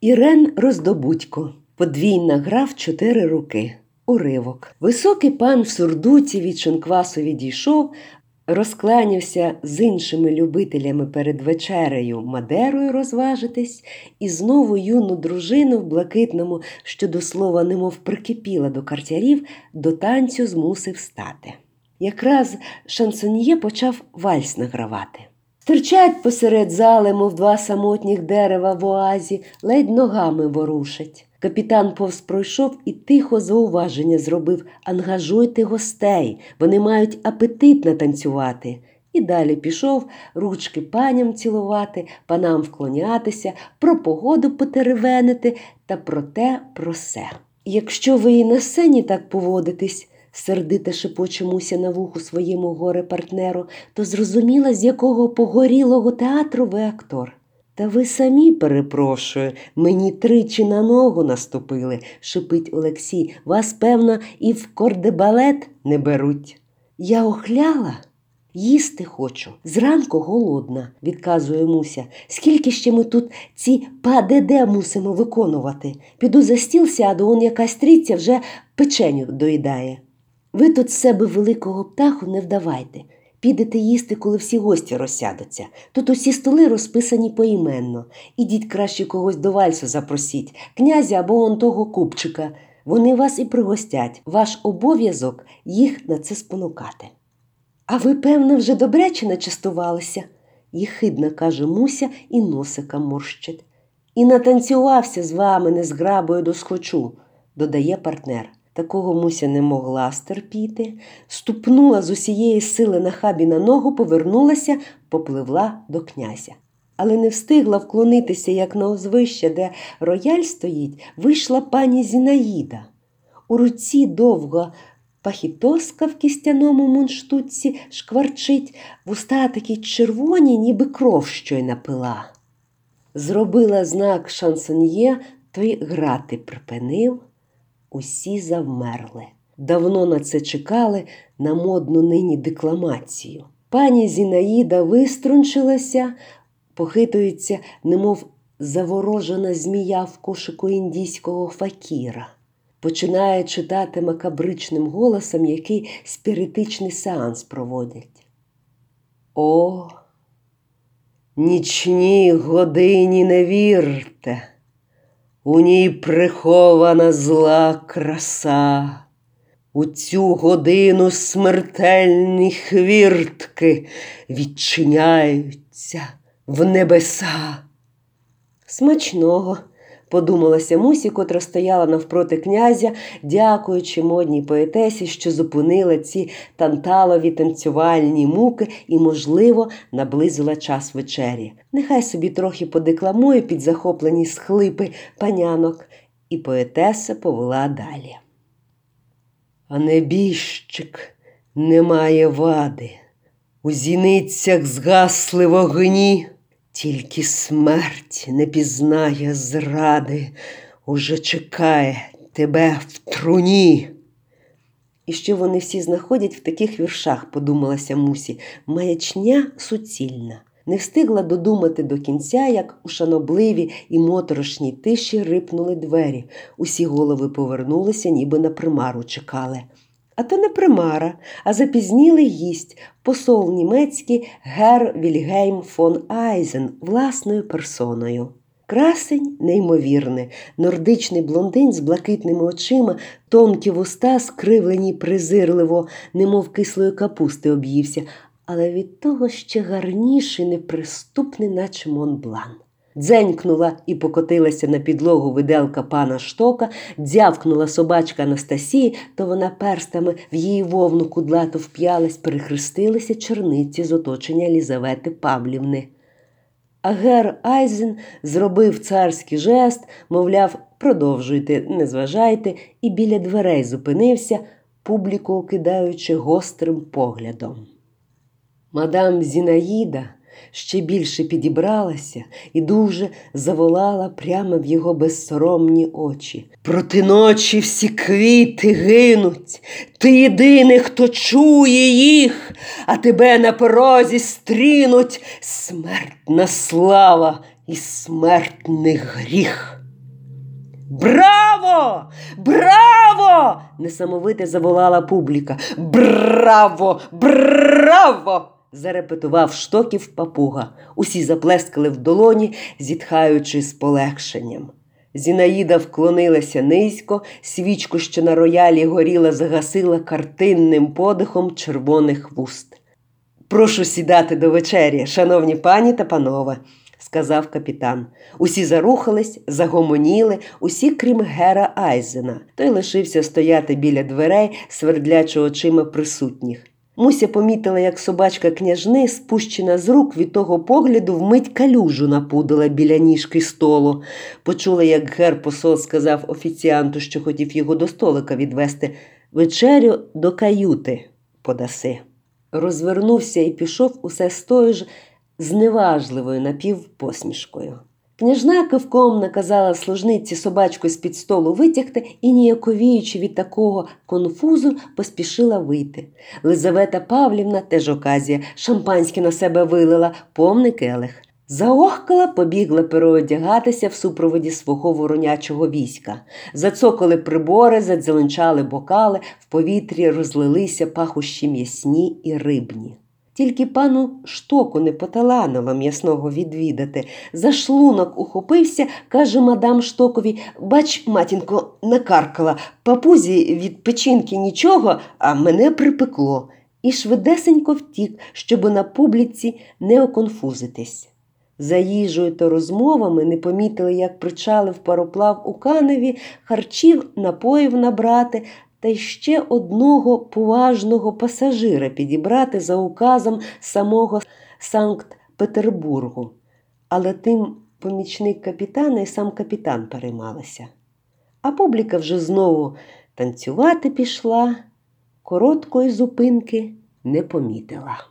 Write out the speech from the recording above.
Ірен Роздобудько. Подвійна гра в чотири руки. Уривок. Високий пан в сурдуці від Шенквасу відійшов, розкланявся з іншими любителями перед вечерею Мадерою розважитись, і знову юну дружину в блакитному, що до слова, немов прикипіла до картярів, до танцю змусив стати. Якраз шансоньє почав вальс награвати. Стирчать посеред зали, мов два самотніх дерева в оазі, ледь ногами ворушать. Капітан повз пройшов і тихо зауваження зробив ангажуйте гостей, вони мають апетит натанцювати. І далі пішов ручки паням цілувати, панам вклонятися, про погоду потеревенити та про те, про се. Якщо ви і на сцені так поводитесь, сердито шепоче Муся на вуху своєму горе партнеру, то зрозуміла, з якого погорілого театру ви актор. Та ви самі, перепрошую, мені тричі на ногу наступили, шипить Олексій. Вас, певно, і в кордебалет не беруть. Я охляла? Їсти хочу. Зранку голодна, відказує Муся. Скільки ще ми тут ці ПДД мусимо виконувати? Піду за стіл сяду, он якась тріця вже печеню доїдає. Ви тут себе великого птаху не вдавайте. Підете їсти, коли всі гості розсядуться. Тут усі столи розписані поіменно. Ідіть краще когось до вальсу запросіть, князя або он того купчика. Вони вас і пригостять. Ваш обов'язок їх на це спонукати. А ви, певно, вже добряче начастувалися, їхидно каже Муся і носика морщить. І натанцювався з вами незграбою досхочу, додає партнер. Такого Муся не могла стерпіти, ступнула з усієї сили на хабі на ногу, повернулася, попливла до князя. Але не встигла вклонитися, як на узвище, де рояль стоїть, вийшла пані Зінаїда. У руці довга пахітоска в кістяному мунштуці шкварчить, вуста такі червоні, ніби кров щойно пила. Зробила знак шансоньє, той грати припинив. Усі завмерли. Давно на це чекали на модну нині декламацію. Пані Зінаїда виструнчилася, похитується, немов заворожена змія в кошику індійського факіра. Починає читати макабричним голосом, який спіритичний сеанс проводять. О, нічні годині не вірте. У ній прихована зла краса, у цю годину смертельні хвіртки відчиняються в небеса. Смачного, подумалася Мусі, котра стояла навпроти князя, дякуючи модній поетесі, що зупинила ці танталові танцювальні муки і, можливо, наблизила час вечері. Нехай собі трохи подекламує під захоплені схлипи панянок, і поетеса повела далі. А небіжчик не має вади, у зіницях згасли вогні. Тільки смерть не пізнає зради, уже чекає тебе в труні. І що вони всі знаходять в таких віршах, подумалася Мусі, маячня суцільна. Не встигла додумати до кінця, як у шанобливі і моторошній тиші рипнули двері. Усі голови повернулися, ніби на примару чекали. А то не примара, а запізнілий гість, посол німецький гер Вільгейм фон Айзен власною персоною. Красень неймовірне, нордичний блондин з блакитними очима, тонкі вуста, скривлені презирливо, немов кислої капусти об'ївся, але від того ще гарніший, неприступний, наче Монблан. Дзенькнула і покотилася на підлогу виделка пана штока, дзявкнула собачка Анастасії, то вона перстами в її вовну кудлато вп'ялась, перехрестилися черниці з оточення Лізавети Павлівни. А гер Айзен зробив царський жест, мовляв, продовжуйте, не зважайте, і біля дверей зупинився, публіку окидаючи гострим поглядом. Мадам Зінаїда ще більше підібралася і дуже заволала прямо в його безсоромні очі. Проти ночі всі квіти гинуть, ти єдиний, хто чує їх, а тебе на порозі стрінуть смертна слава і смертний гріх. Браво! Браво! несамовите заволала публіка. Браво! Браво! Зарепетував штоків папуга. Усі заплескали в долоні, зітхаючи з полегшенням. Зінаїда вклонилася низько, свічку, що на роялі горіла, загасила картинним подихом червоних вуст. Прошу сідати до вечері, шановні пані та панове, сказав капітан. Усі зарухались, загомоніли, усі, крім Гера Айзена. Той лишився стояти біля дверей, свердлячи очима присутніх. Муся помітила, як собачка княжни, спущена з рук від того погляду, вмить калюжу напудила біля ніжки столу. Почула, як гер посол сказав офіціанту, що хотів його до столика відвести вечерю до каюти подаси. Розвернувся і пішов усе з тою ж зневажливою напівпосмішкою. Княжна кивком наказала служниці собачку з-під столу витягти і, ніяковіючи від такого конфузу, поспішила вийти. Лизавета Павлівна, теж оказія, шампанське на себе вилила, повний келих. Заохкала, побігла переодягатися в супроводі свого воронячого війська. Зацокали прибори, задзеленчали бокали, в повітрі розлилися пахущі м'ясні і рибні. Тільки пану штоку не поталанило м'ясного відвідати. За шлунок ухопився, каже мадам штокові Бач, матінко, накаркала, папузі від печінки нічого, а мене припекло. І швидесенько втік, щоби на публіці не оконфузитись. За їжею та розмовами не помітили, як причалив пароплав у каневі, харчів, напоїв набрати, та й ще одного поважного пасажира підібрати за указом самого Санкт-Петербургу. Але тим помічник капітана і сам капітан переймалися. А публіка вже знову танцювати пішла, короткої зупинки не помітила.